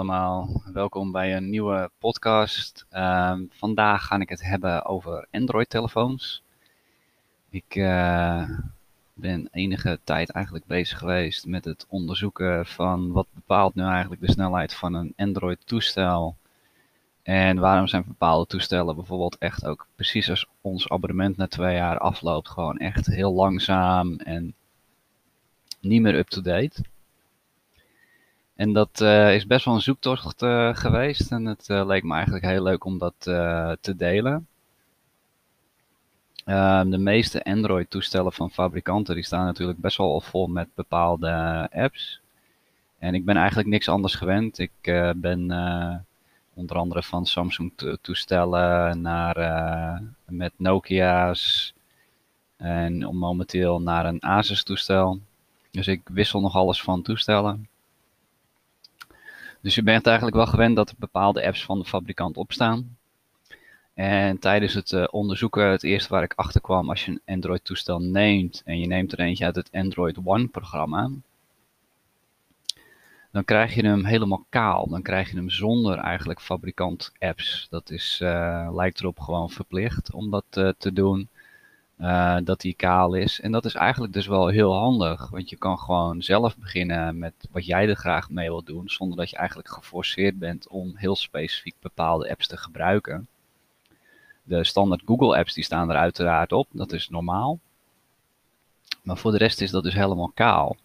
allemaal, welkom bij een nieuwe podcast. Ehm, vandaag ga ik het hebben over Android-telefoons. Ik uh, ben enige tijd eigenlijk bezig geweest met het onderzoeken van wat bepaalt nu eigenlijk de snelheid van een Android-toestel. En waarom zijn bepaalde toestellen bijvoorbeeld echt ook precies als ons abonnement na twee jaar afloopt, gewoon echt heel langzaam en niet meer up-to-date. En dat uh, is best wel een zoektocht uh, geweest. En het uh, leek me eigenlijk heel leuk om dat te delen. Ehm, de meeste Android-toestellen van fabrikanten die staan natuurlijk best wel vol met bepaalde apps. En ik ben eigenlijk niks anders gewend. Ik ben onder andere van Samsung-toestellen naar met Nokia's. En momenteel naar een Asus-toestel. Dus ik wissel nog alles van toestellen. Dus je bent eigenlijk wel gewend dat er bepaalde apps van de fabrikant opstaan. En tijdens het uh, onderzoeken, het eerste waar ik achter kwam, als je een Android toestel neemt en je neemt er eentje uit het Android One programma, dan krijg je hem helemaal kaal. Dan krijg je hem zonder eigenlijk fabrikant apps. Dat is, uh, lijkt erop gewoon verplicht om dat uh, te doen. Uh, dat die kaal is. En dat is eigenlijk dus wel heel handig, want je kan gewoon zelf beginnen met wat jij er graag mee wilt doen, zonder dat je eigenlijk geforceerd bent om heel specifiek bepaalde apps te gebruiken. De standaard Google apps die staan er uiteraard op, dat is normaal. Maar voor de rest is dat dus helemaal kaal.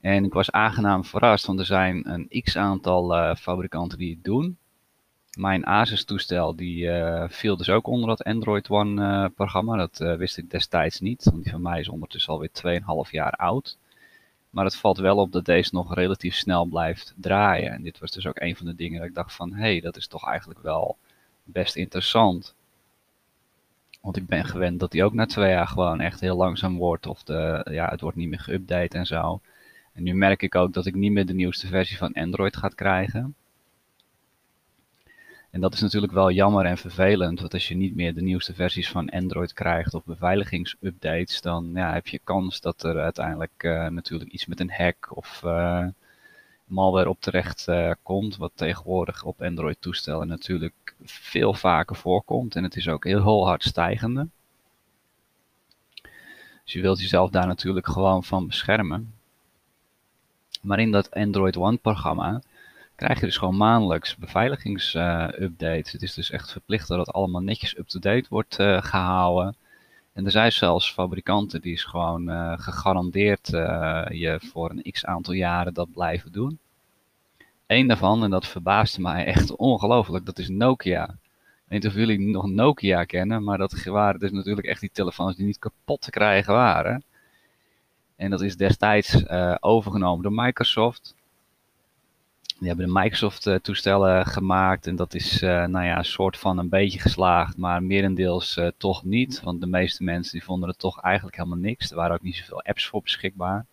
En ik was aangenaam verrast, want er zijn een x aantal uh, fabrikanten die het doen mijn Asus-toestel die uh, viel dus ook onder dat Android One-programma. Eh, dat uh, wist ik destijds niet, want die van mij is ondertussen alweer 2,5 jaar oud. Maar het valt wel op dat deze nog relatief snel blijft draaien. En dit was dus ook een van de dingen dat ik dacht van, hé, hey, dat is toch eigenlijk wel best interessant. Want ik ben gewend dat die ook na twee jaar gewoon echt heel langzaam wordt. Of de, ja, het wordt niet meer geüpdate en zo. En nu merk ik ook dat ik niet meer de nieuwste versie van Android ga krijgen. En dat is natuurlijk wel jammer en vervelend, want als je niet meer de nieuwste versies van Android krijgt of beveiligingsupdates, dan ja, heb je kans dat er uiteindelijk uh, natuurlijk iets met een hack of uh, malware op terecht uh, komt, wat tegenwoordig op Android toestellen natuurlijk veel vaker voorkomt en het is ook heel hard stijgende. Dus je wilt jezelf daar natuurlijk gewoon van beschermen. Maar in dat Android One programma krijg je dus gewoon maandelijks beveiligingsupdates. het is dus echt verplicht dat het allemaal netjes up-to-date wordt uh, gehouden. En er zijn zelfs fabrikanten die is gewoon uh, gegarandeerd uh, je voor een x aantal jaren dat blijven doen. Eén daarvan, en dat verbaasde mij echt ongelooflijk, dat is Nokia. Weet of jullie nog Nokia kennen, maar dat waren dus natuurlijk echt die telefoons die niet kapot te krijgen waren. En dat is destijds overgenomen door Microsoft. Die hebben de Microsoft-toestellen gemaakt en dat is uh, nou ja, een soort van een beetje geslaagd, maar merendeels uh, toch niet. Want de meeste mensen die vonden het toch eigenlijk helemaal niks. Er waren ook niet zoveel apps voor beschikbaar.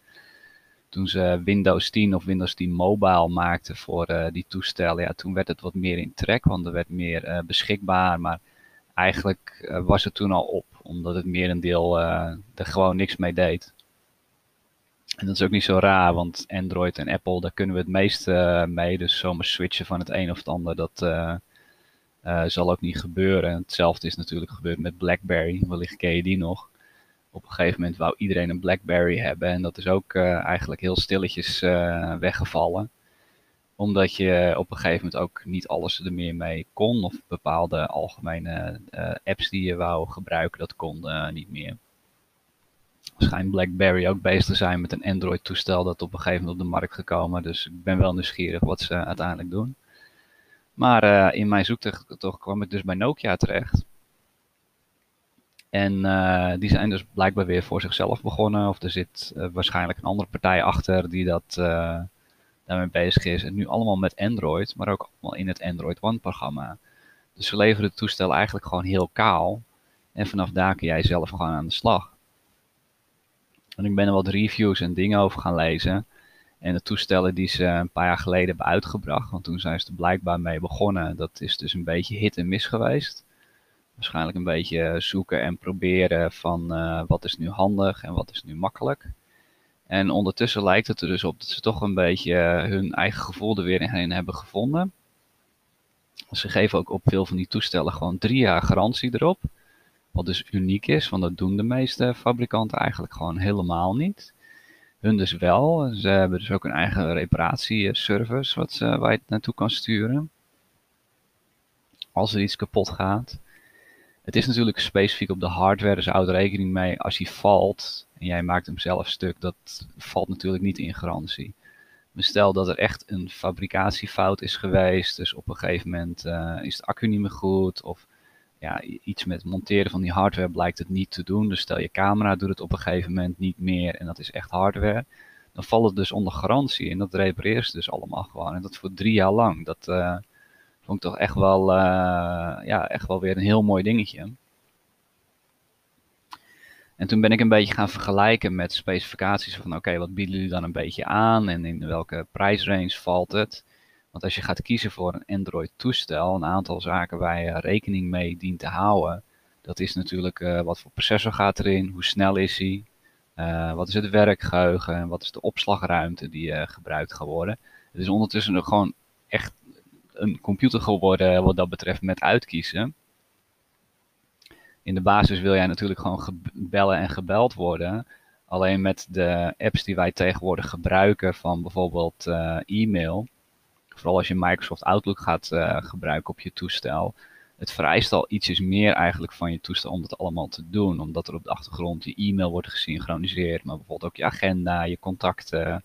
Toen ze Windows 10 of Windows 10 Mobile maakten voor die toestellen, ja, toen werd het wat meer in trek, want er werd meer beschikbaar. Maar eigenlijk was het toen al op, omdat het merendeel er gewoon niks mee deed. En dat is ook niet zo raar, want Android en Apple, daar kunnen we het meest uh, mee. Dus zomaar switchen van het een of het ander, dat uh, uh, zal ook niet gebeuren. Hetzelfde is natuurlijk gebeurd met BlackBerry. Wellicht ken je die nog. Op een gegeven moment wou iedereen een BlackBerry hebben. En dat is ook eigenlijk heel stilletjes weggevallen. Omdat je op een gegeven moment ook niet alles er meer mee kon. Of bepaalde algemene apps die je wou gebruiken, dat kon niet meer schijnt BlackBerry ook bezig te zijn met een Android-toestel dat op een gegeven moment op de markt gekomen. Dus ik ben wel nieuwsgierig wat ze uiteindelijk doen. Maar uh, in mijn zoektocht kwam ik dus bij Nokia terecht. En uh, die zijn dus blijkbaar weer voor zichzelf begonnen. Of er zit uh, waarschijnlijk een andere partij achter die dat daarmee bezig is. En nu allemaal met Android, maar ook allemaal in het Android One programma. Dus ze leveren het toestel eigenlijk gewoon heel kaal. En vanaf daar kun jij zelf gewoon aan de slag. Ik ben er wat reviews en dingen over gaan lezen. En de toestellen die ze een paar jaar geleden hebben uitgebracht, want toen zijn ze er blijkbaar mee begonnen, dat is dus een beetje hit en miss geweest. Waarschijnlijk een beetje zoeken en proberen van uh, wat is nu handig en wat is nu makkelijk. En ondertussen lijkt het er dus op dat ze toch een beetje hun eigen gevoel er weer in hebben gevonden. Ze geven ook op veel van die toestellen gewoon drie jaar garantie erop. Wat dus uniek is, want dat doen de meeste fabrikanten eigenlijk gewoon helemaal niet. Hun dus wel. Ze hebben dus ook een eigen reparatieservice wat ze, waar je het naartoe kan sturen. Als er iets kapot gaat. Het is natuurlijk specifiek op de hardware, dus houd rekening mee als hij valt en jij maakt hem zelf stuk, dat valt natuurlijk niet in garantie. Maar stel dat er echt een fabricatiefout is geweest, dus op een gegeven moment uh, is de accu niet meer goed of ja, iets met monteren van die hardware blijkt het niet te doen. Dus stel je camera doet het op een gegeven moment niet meer en dat is echt hardware. Dan valt het dus onder garantie en dat repareert ze dus allemaal gewoon. En dat voor drie jaar lang. Dat uh, vond ik toch echt wel, uh, ja, echt wel weer een heel mooi dingetje. En toen ben ik een beetje gaan vergelijken met specificaties van oké, wat bieden jullie dan een beetje aan en in welke prijsrange valt het. Want als je gaat kiezen voor een Android toestel, een aantal zaken waar je rekening mee dient te houden. Dat is natuurlijk uh, wat voor processor gaat erin, hoe snel is hij, uh, wat is het werkgeheugen en wat is de opslagruimte die uh, gebruikt gaat worden. Het is ondertussen nog gewoon echt een computer geworden wat dat betreft met uitkiezen. In de basis wil jij natuurlijk gewoon bellen en gebeld worden. Alleen met de apps die wij tegenwoordig gebruiken van bijvoorbeeld e-mail vooral als je Microsoft Outlook gaat uh, gebruiken op je toestel, het vereist al ietsjes meer eigenlijk van je toestel om dat allemaal te doen. Omdat er op de achtergrond je e-mail wordt gesynchroniseerd, maar bijvoorbeeld ook je agenda, je contacten.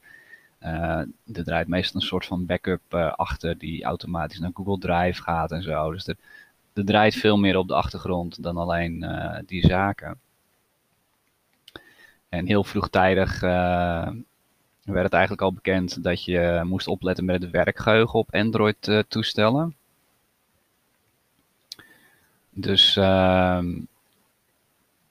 Uh, er draait meestal een soort van backup uh, achter die automatisch naar Google Drive gaat en zo. Dus er, er draait veel meer op de achtergrond dan alleen die zaken. En heel vroegtijdig werd het eigenlijk al bekend dat je moest opletten met het werkgeheugen op Android uh, toestellen. Dus uh,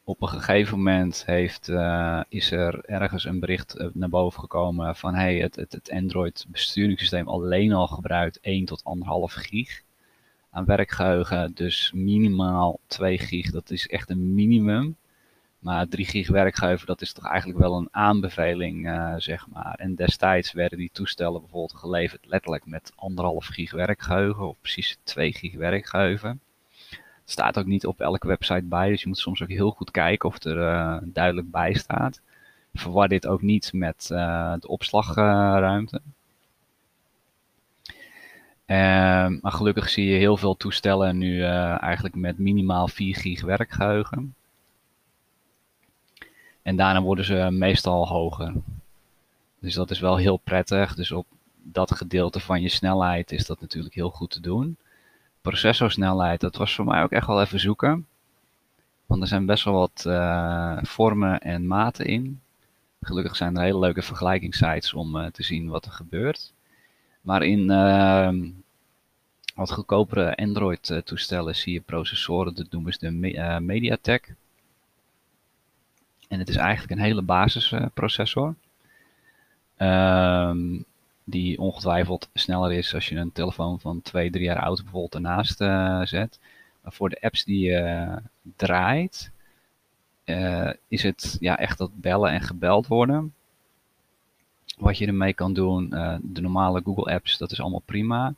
op een gegeven moment heeft, uh, is er ergens een bericht eh, naar boven gekomen van hey, het, het, het Android besturingssysteem alleen al gebruikt 1 tot 1,5 gig aan werkgeheugen. Dus minimaal 2 gig, dat is echt een minimum. Maar 3 gig werkgeheugen, dat is toch eigenlijk wel een aanbeveling, uh, zeg maar. En destijds werden die toestellen bijvoorbeeld geleverd letterlijk met anderhalf gig werkgeheugen of precies 2 gig werkgeheugen. Het staat ook niet op elke website bij, dus je moet soms ook heel goed kijken of er uh, duidelijk bij staat. Verwar dit ook niet met uh, de opslagruimte. Ehm, maar gelukkig zie je heel veel toestellen nu eigenlijk met minimaal 4 gig werkgeheugen. En daarna worden ze meestal hoger. Dus dat is wel heel prettig. Dus op dat gedeelte van je snelheid is dat natuurlijk heel goed te doen. Processorsnelheid, dat was voor mij ook echt wel even zoeken. Want er zijn best wel wat uh, vormen en maten in. Gelukkig zijn er hele leuke vergelijkingssites om uh, te zien wat er gebeurt. Maar in uh, wat goedkopere Android toestellen zie je processoren, dat noemen ze de Mediatek. En het is eigenlijk een hele basisprocessor. Um, die ongetwijfeld sneller is als je een telefoon van 2, 3 jaar oud bijvoorbeeld ernaast uh, zet. Maar voor de apps die je uh, draait, uh, is het ja, echt dat bellen en gebeld worden. Wat je ermee kan doen, de normale Google apps, dat is allemaal prima.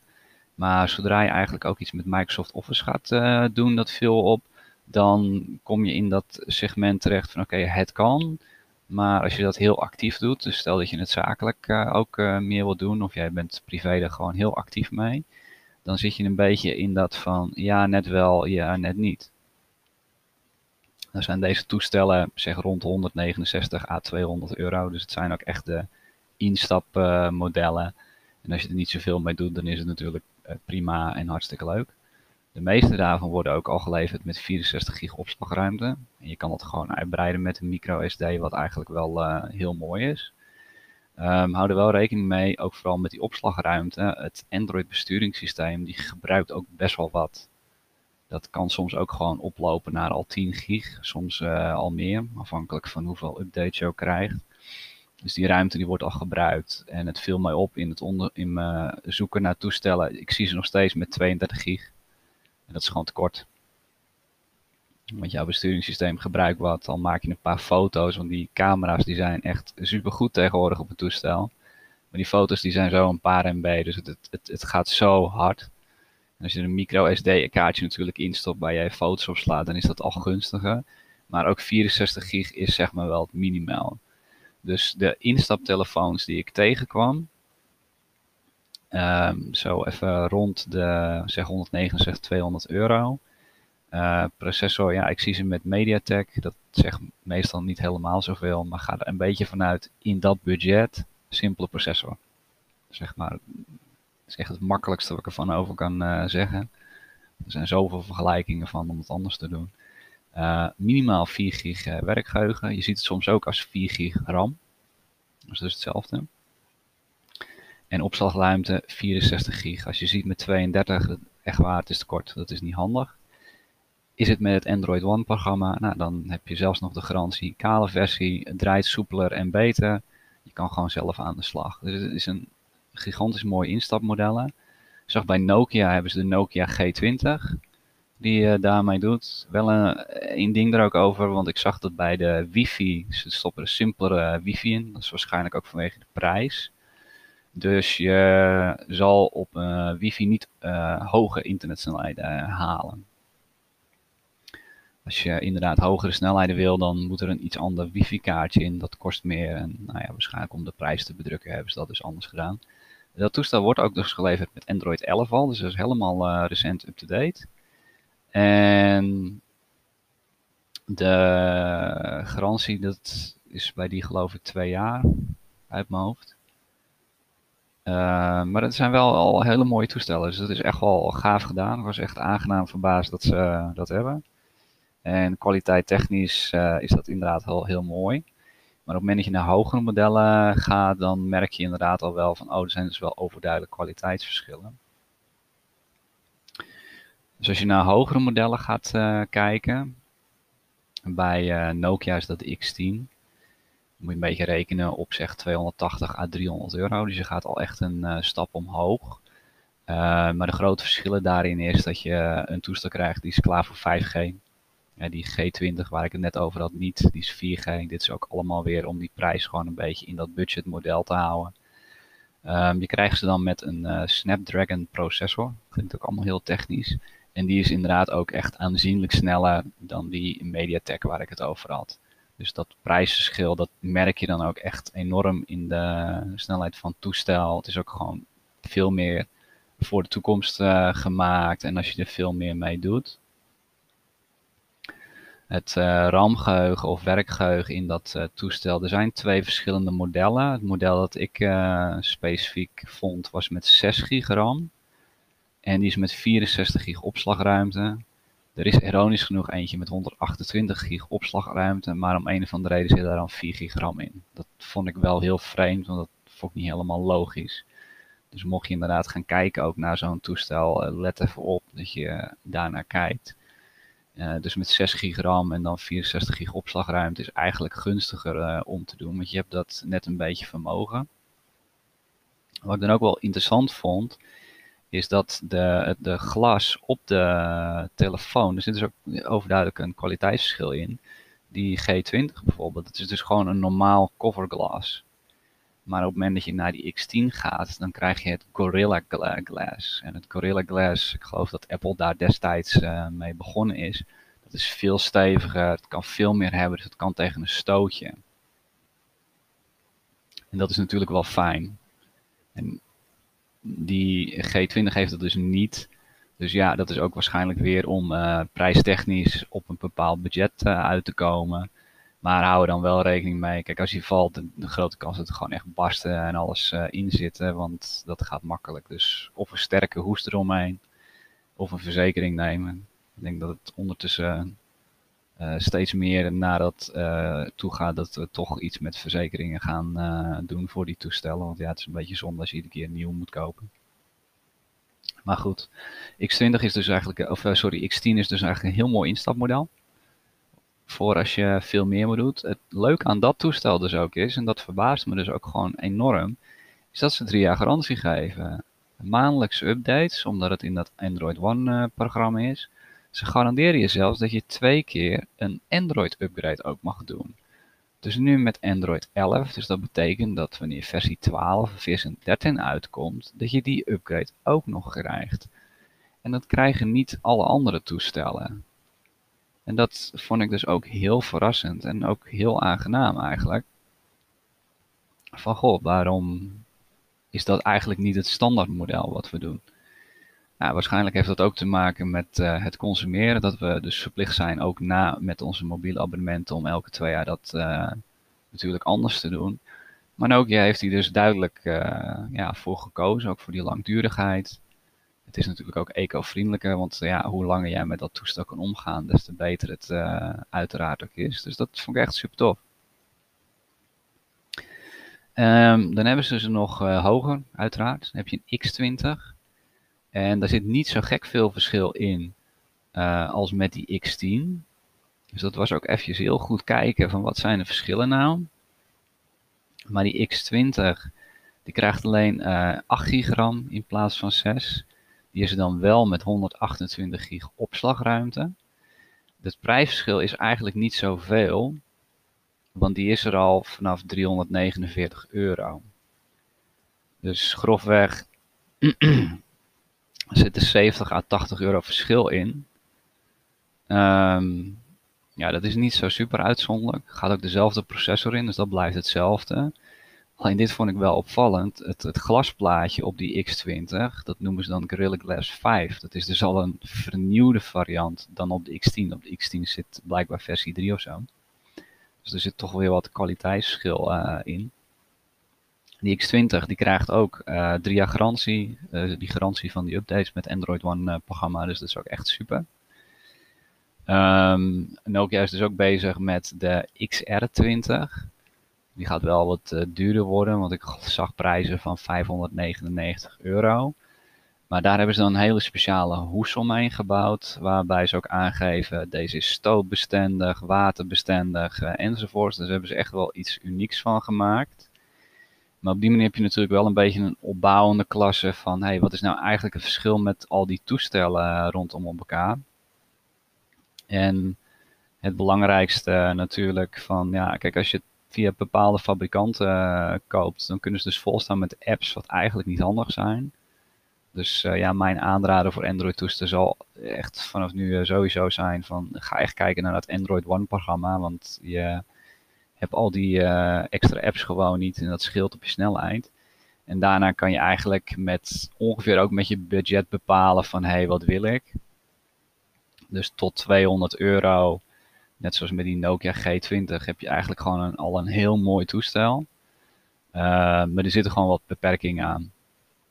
Maar zodra je eigenlijk ook iets met Microsoft Office gaat doen, dat viel op dan kom je in dat segment terecht van oké, het kan. Maar als je dat heel actief doet, dus stel dat je het zakelijk uh, ook uh, meer wil doen, of jij bent privé er gewoon heel actief mee, dan zit je een beetje in dat van ja, net wel, ja, net niet. Dan zijn deze toestellen zeg rond 169 à 200 euro, dus het zijn ook echt de instapmodellen. En als je er niet zoveel mee doet, dan is het natuurlijk uh, prima en hartstikke leuk. De meeste daarvan worden ook al geleverd met 64 gig opslagruimte. En je kan dat gewoon uitbreiden met een micro SD, wat eigenlijk wel uh, heel mooi is. Um, hou er wel rekening mee, ook vooral met die opslagruimte. Het Android besturingssysteem die gebruikt ook best wel wat. Dat kan soms ook gewoon oplopen naar al 10 gig, soms uh, al meer, afhankelijk van hoeveel updates je ook krijgt. Dus die ruimte die wordt al gebruikt. En het viel mij op in het onder, in mijn zoeken naar toestellen. Ik zie ze nog steeds met 32 gig. En dat is gewoon te kort. Want jouw besturingssysteem gebruikt wat, dan maak je een paar foto's, want die camera's die zijn echt super goed tegenwoordig op het toestel. Maar die foto's die zijn zo een paar MB, dus het, het, het, gaat zo hard. En als je een micro SD kaartje natuurlijk instopt waar jij foto's op slaat, dan is dat al gunstiger. Maar ook 64 gig is zeg maar wel het minimaal. Dus de instaptelefoons die ik tegenkwam, um, zo even rond de zeg 169, 200 euro. Uh, processor, ja, ik zie ze met MediaTek. Dat zegt meestal niet helemaal zoveel, maar ga er een beetje vanuit in dat budget. Simpele processor. Zeg maar, dat is echt het makkelijkste wat ik ervan over kan uh, zeggen. Er zijn zoveel vergelijkingen van om het anders te doen. Uh, minimaal 4 gig werkgeheugen. Je ziet het soms ook als 4 gig RAM. Dat is dus hetzelfde. En opslagruimte 64 gig. Als je ziet met 32, echt waar, het is te kort. Dat is niet handig. Is het met het Android One programma, nou, dan heb je zelfs nog de garantie kale versie, het draait soepeler en beter. Je kan gewoon zelf aan de slag. Dus het is een gigantisch mooi instapmodellen. Ik zag bij Nokia hebben ze de Nokia G20 die uh, daarmee doet. Wel een, een ding er ook over, want ik zag dat bij de wifi, ze stoppen er simpelere wifi in. Dat is waarschijnlijk ook vanwege de prijs. Dus je zal op uh, wifi niet uh, hoge internetsnelheden halen. Als je inderdaad hogere snelheden wil, dan moet er een iets ander wifi-kaartje in. Dat kost meer. En nou ja, waarschijnlijk om de prijs te bedrukken hebben ze dat dus anders gedaan. Dat toestel wordt ook dus geleverd met Android 11 al, dus dat is helemaal recent up-to-date. En de garantie, dat is bij die geloof ik twee jaar uit mijn hoofd. Uh, maar het zijn wel al hele mooie toestellen, dus dat is echt wel gaaf gedaan. Ik was echt aangenaam verbaasd dat ze dat hebben. En kwaliteit technisch uh, is dat inderdaad heel, heel mooi. Maar op het moment dat je naar hogere modellen gaat, dan merk je inderdaad al wel van, oh, er zijn dus wel overduidelijk kwaliteitsverschillen. Dus als je naar hogere modellen gaat kijken, bij Nokia is dat de X10, moet je een beetje rekenen op zeg 280 à 300 euro. Dus je gaat al echt een uh, stap omhoog. maar de grote verschillen daarin is dat je een toestel krijgt die is klaar voor 5G. Ja, die G20 waar ik het net over had niet, die is 4G. Dit is ook allemaal weer om die prijs gewoon een beetje in dat budgetmodel te houden. Um, je krijgt ze dan met een uh, Snapdragon processor. Klinkt ook allemaal heel technisch. En die is inderdaad ook echt aanzienlijk sneller dan die MediaTek waar ik het over had. Dus dat prijsverschil, dat merk je dan ook echt enorm in de snelheid van het toestel. Het is ook gewoon veel meer voor de toekomst uh, gemaakt. En als je er veel meer mee doet, het uh, RAM-geheugen of werkgeheugen in dat uh, toestel. Er zijn twee verschillende modellen. Het model dat ik specifiek vond was met 6 gig RAM. En die is met 64 gig opslagruimte. Er is ironisch genoeg eentje met 128 gig opslagruimte, maar om een of andere reden zit daar dan 4 gig RAM in. Dat vond ik wel heel vreemd, want dat vond ik niet helemaal logisch. Dus mocht je inderdaad gaan kijken ook naar zo'n toestel, let even op dat je daarnaar kijkt. Uh, dus met 6 gig RAM en dan 64 gig opslagruimte is eigenlijk gunstiger om te doen, want je hebt dat net een beetje vermogen. Wat ik dan ook wel interessant vond, is dat de, de glas op de telefoon, er zit dus ook overduidelijk een kwaliteitsverschil in. Die G20 bijvoorbeeld, dat is dus gewoon een normaal coverglas. Maar op het moment dat je naar die X10 gaat, dan krijg je het Gorilla Glass. En het Gorilla Glass, ik geloof dat Apple daar destijds uh, mee begonnen is. Dat is veel steviger, het kan veel meer hebben, dus het kan tegen een stootje. En dat is natuurlijk wel fijn. En die G20 heeft dat dus niet. Dus ja, dat is ook waarschijnlijk weer om uh, prijstechnisch op een bepaald budget uh, uit te komen. Maar hou er dan wel rekening mee. Kijk, als je valt, de, grote kans dat er gewoon echt barsten en alles uh, in zitten. Want dat gaat makkelijk. Dus of een sterke hoest eromheen. Of een verzekering nemen. Ik denk dat het ondertussen uh, steeds meer naar dat uh, toe gaat dat we toch iets met verzekeringen gaan uh, doen voor die toestellen. Want ja, het is een beetje zonde als je iedere keer nieuw moet kopen. Maar goed, X20 is dus eigenlijk, of sorry, X10 is dus eigenlijk een heel mooi instapmodel voor als je veel meer moet doen. Het leuke aan dat toestel dus ook is, en dat verbaast me dus ook gewoon enorm, is dat ze drie jaar garantie geven. Maandelijkse updates, omdat het in dat Android One programma is. Ze garanderen je zelfs dat je twee keer een Android upgrade ook mag doen. Dus nu met Android 11, dus dat betekent dat wanneer versie 12 of versie 13 uitkomt, dat je die upgrade ook nog krijgt. En dat krijgen niet alle andere toestellen. En dat vond ik dus ook heel verrassend en ook heel aangenaam eigenlijk. Van goh, waarom is dat eigenlijk niet het standaardmodel wat we doen? Nou, waarschijnlijk heeft dat ook te maken met uh, het consumeren. Dat we dus verplicht zijn ook na met onze mobiele abonnementen om elke twee jaar dat uh, natuurlijk anders te doen. Maar Nokia heeft hij dus duidelijk uh, ja, voor gekozen, ook voor die langdurigheid. Het is natuurlijk ook eco-vriendelijker, want ja, hoe langer jij met dat toestel kan omgaan, des te beter het uiteraard ook is. Dus dat vond ik echt super tof. Um, dan hebben ze ze nog hoger, uiteraard. Dan heb je een X20. En daar zit niet zo gek veel verschil in uh, als met die X10. Dus dat was ook even heel goed kijken van wat zijn de verschillen nou. Maar die X20 die krijgt alleen uh, 8 gigram in plaats van 6. Die is er dan wel met 128 gig opslagruimte. Het prijsverschil is eigenlijk niet zoveel, want die is er al vanaf 349 euro. Dus grofweg Er zit 70 à 80 euro verschil in. Um, ja, dat is niet zo super uitzonderlijk. Gaat ook dezelfde processor in, dus dat blijft hetzelfde. Alleen dit vond ik wel opvallend. Het, het glasplaatje op die X20, dat noemen ze dan Gorilla Glass 5. Dat is dus al een vernieuwde variant dan op de X10. Op de X10 zit blijkbaar versie 3 of zo. Dus er zit toch weer wat kwaliteitsverschil uh, in. Die X20 die krijgt ook uh, drie jaar garantie. Uh, die garantie van die updates met Android One uh, programma. Dus dat is ook echt super. Um, Nokia is dus ook bezig met de XR20. Die gaat wel wat duurder worden. Want ik zag prijzen van 599 euro. Maar daar hebben ze dan een hele speciale hoes omheen gebouwd. Waarbij ze ook aangeven, deze is stootbestendig, waterbestendig enzovoort. Dus daar hebben ze echt wel iets unieks van gemaakt. Maar op die manier heb je natuurlijk wel een beetje een opbouwende klasse van, hey, wat is nou eigenlijk het verschil met al die toestellen eh, rondom elkaar? En het belangrijkste natuurlijk van, ja, kijk, als je het via bepaalde fabrikanten uh, koopt, dan kunnen ze dus volstaan met apps wat eigenlijk niet handig zijn. Dus uh, ja, mijn aanrader voor Android toestellen zal echt vanaf nu sowieso zijn van, ga echt kijken naar het Android One programma, want je heb al die uh, extra apps gewoon niet en dat scheelt op je snelheid. En daarna kan je eigenlijk met ongeveer ook met je budget bepalen van hé, hey, wat wil ik? Dus tot 200 euro, net zoals met die Nokia G20, heb je eigenlijk gewoon een, al een heel mooi toestel. Uh, maar er zitten gewoon wat beperkingen aan.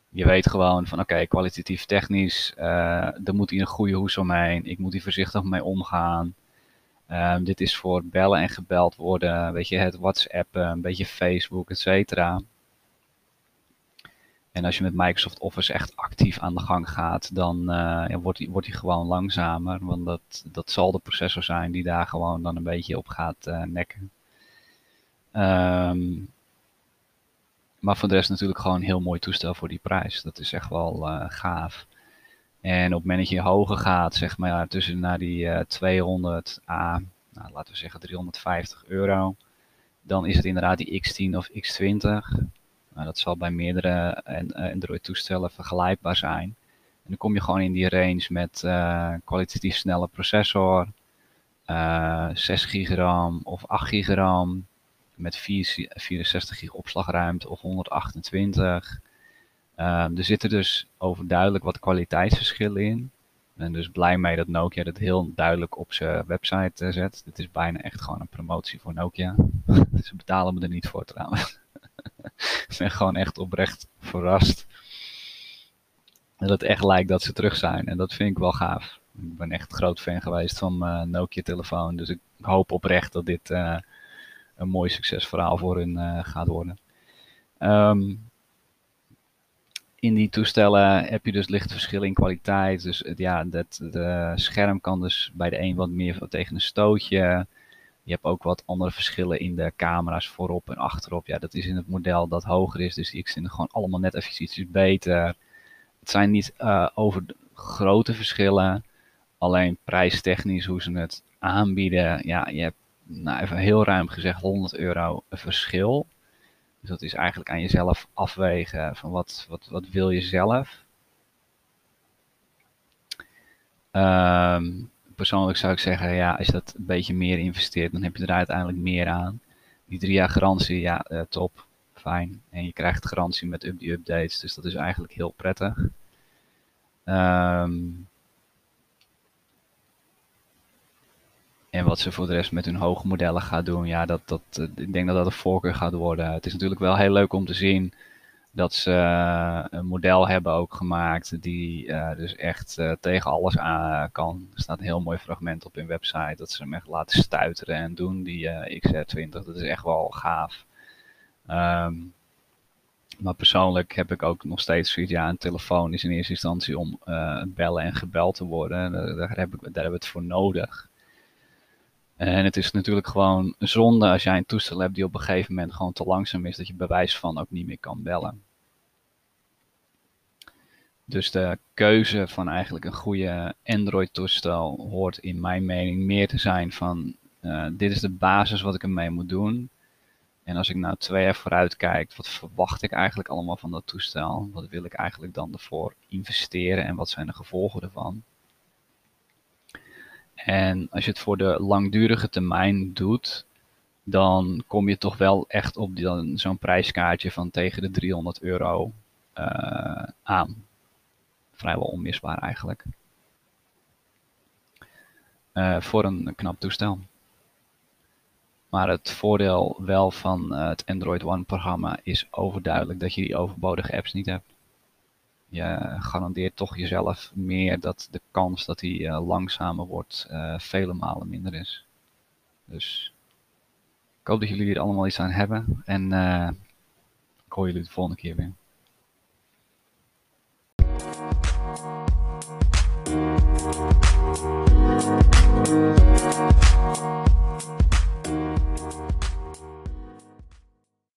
Je weet gewoon van oké, kwalitatief technisch, uh, er moet hier een goede hoes omheen. Ik moet hier voorzichtig mee omgaan. Um, dit is voor bellen en gebeld worden, weet je, het WhatsApp, een beetje Facebook, et cetera. En als je met Microsoft Office echt actief aan de gang gaat, dan ja, wordt hij wordt gewoon langzamer. Want dat, dat zal de processor zijn die daar gewoon dan een beetje op gaat nekken. Um, maar voor de rest natuurlijk gewoon een heel mooi toestel voor die prijs. Dat is echt wel gaaf. En op het moment dat je hoger gaat, zeg maar ja, tussen naar die uh, 200 a, nou, laten we zeggen 350 euro, dan is het inderdaad die X10 of X20. Nou, dat zal bij meerdere Android toestellen vergelijkbaar zijn. En dan kom je gewoon in die range met uh, kwalitatief snelle processor, uh, 6 gigram of 8 gigram, met 4, 64 gig opslagruimte of 128. Um, er zitten dus overduidelijk wat kwaliteitsverschillen in. En dus blij mee dat Nokia dat heel duidelijk op zijn website uh, zet. Dit is bijna echt gewoon een promotie voor Nokia. Ze betalen me er niet voor trouwens. ik ben gewoon echt oprecht verrast. Dat het echt lijkt dat ze terug zijn. En dat vind ik wel gaaf. Ik ben echt groot fan geweest van mijn Nokia telefoon. Dus ik hoop oprecht dat dit uh, een mooi succesverhaal voor hun gaat worden. Um, in die toestellen heb je dus licht verschil in kwaliteit. Dus ja, dat, de scherm kan dus bij de een wat meer tegen een stootje. Je hebt ook wat andere verschillen in de camera's voorop en achterop. Ja, dat is in het model dat hoger is. Dus ik vind gewoon allemaal net even iets beter. Het zijn niet uh, over grote verschillen. Alleen prijstechnisch, hoe ze het aanbieden, ja, je hebt nou, even heel ruim gezegd 100 euro verschil. Dus dat is eigenlijk aan jezelf afwegen van wat, wat, wat wil je zelf. Um, persoonlijk zou ik zeggen, ja, als je dat een beetje meer investeert, dan heb je er uiteindelijk meer aan. Die drie jaar garantie, ja, uh, top, fijn. En je krijgt garantie met up die updates, dus dat is eigenlijk heel prettig. Um, en wat ze voor de rest met hun hoge modellen gaat doen, ja, dat, dat, uh, ik denk dat dat een voorkeur gaat worden. Het is natuurlijk wel heel leuk om te zien dat ze uh, een model hebben ook gemaakt die uh, dus echt uh, tegen alles aan kan. Er staat een heel mooi fragment op hun website dat ze hem echt laten stuiteren en doen, die XR20. Dat is echt wel gaaf. Um, maar persoonlijk heb ik ook nog steeds zoiets, ja, een telefoon is in eerste instantie om bellen en gebeld te worden. Daar, heb ik, daar hebben we het voor nodig. En het is natuurlijk gewoon zonde als jij een toestel hebt die op een gegeven moment gewoon te langzaam is, dat je bewijs van ook niet meer kan bellen. Dus de keuze van eigenlijk een goede Android-toestel hoort in mijn mening meer te zijn van uh, dit is de basis wat ik ermee moet doen. En als ik nou twee jaar vooruit kijk, wat verwacht ik eigenlijk allemaal van dat toestel? Wat wil ik eigenlijk dan ervoor investeren en wat zijn de gevolgen ervan? En als je het voor de langdurige termijn doet, dan kom je toch wel echt op zo'n prijskaartje van tegen de 300 euro uh, aan vrijwel onmisbaar eigenlijk. Uh, voor een knap toestel. Maar het voordeel wel van uh, het Android One programma is overduidelijk dat je die overbodige apps niet hebt. Je garandeert toch jezelf meer dat de kans dat die uh, langzamer wordt vele malen minder is. Dus ik hoop dat jullie er allemaal iets aan hebben en ik hoor jullie de volgende keer weer.